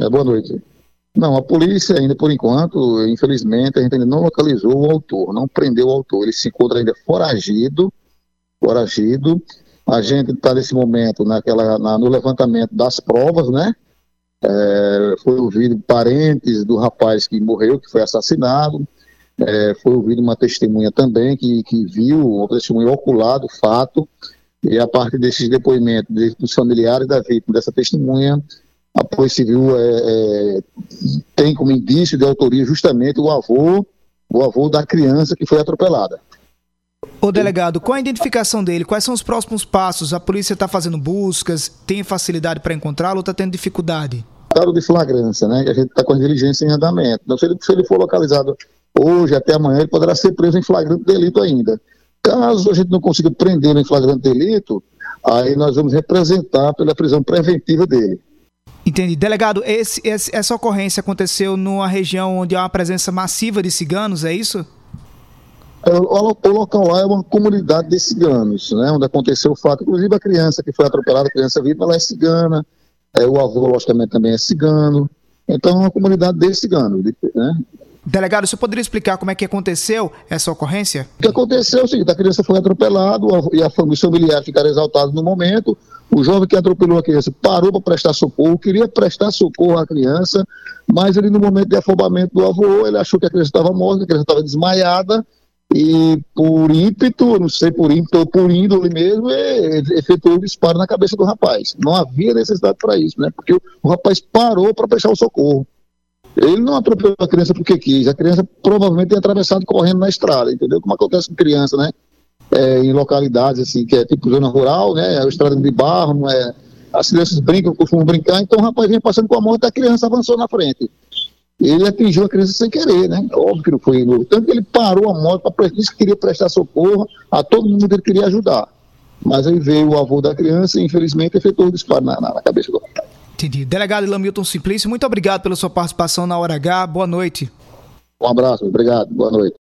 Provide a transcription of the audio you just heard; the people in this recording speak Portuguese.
É, boa noite. Não, a polícia ainda, por enquanto, infelizmente, a gente ainda não localizou o autor, não prendeu o autor. Ele se encontra ainda foragido, foragido. A gente está nesse momento naquela, na, no levantamento das provas, né? É, foi ouvido parentes do rapaz que morreu, que foi assassinado. É, foi ouvido uma testemunha também que, que viu, uma testemunha ocular do fato. E a partir desses depoimentos dos familiares da vítima, dessa testemunha, a Polícia Civil é, é, tem como indício de autoria justamente o avô, o avô da criança que foi atropelada. O delegado, qual a identificação dele? Quais são os próximos passos? A polícia está fazendo buscas? Tem facilidade para encontrá-lo ou está tendo dificuldade? Claro de flagrância, né? A gente está com a diligência em andamento. Então, se ele, se ele for localizado hoje até amanhã, ele poderá ser preso em flagrante delito ainda. Caso a gente não consiga prendê-lo em flagrante delito, aí nós vamos representar pela prisão preventiva dele. Entendi. Delegado, esse, esse, essa ocorrência aconteceu numa região onde há uma presença massiva de ciganos, é isso? É, o, local lá é uma comunidade de ciganos, né, onde aconteceu o fato. Inclusive a criança que foi atropelada, a criança viva, ela é cigana, é, o avô, logicamente, também é cigano. Então é uma comunidade de ciganos, né? Delegado, você poderia explicar como é que aconteceu essa ocorrência? O que aconteceu é o seguinte, a criança foi atropelada e a família familiar ficaram exaltados no momento. O jovem que atropelou a criança parou para prestar socorro, queria prestar socorro à criança, mas ele no momento de afobamento do avô, ele achou que a criança estava morta, a criança estava desmaiada, e por ímpeto, não sei por ímpeto ou por índole mesmo, efetuou o disparo na cabeça do rapaz. Não havia necessidade para isso, né? Porque o rapaz parou para prestar o socorro. Ele não atropelou a criança porque quis. A criança provavelmente tem atravessado correndo na estrada, entendeu? Como acontece com criança, né? É, em localidades assim, que é tipo zona rural, né? É estrada de barro, não é? As crianças brincam, costumam brincar, então o rapaz vinha passando com a moto e a criança avançou na frente. Ele atingiu a criança sem querer, né? Óbvio que não foi novo. Tanto que ele parou a moto para disse que queria prestar socorro a todo mundo que ele queria ajudar. Mas aí veio o avô da criança e infelizmente efetuou o disparo na, na, na cabeça do rapaz. Entendi. Delegado Lamilton Simplício, muito obrigado pela sua participação na Hora H. Boa noite. Um abraço, obrigado. Boa noite.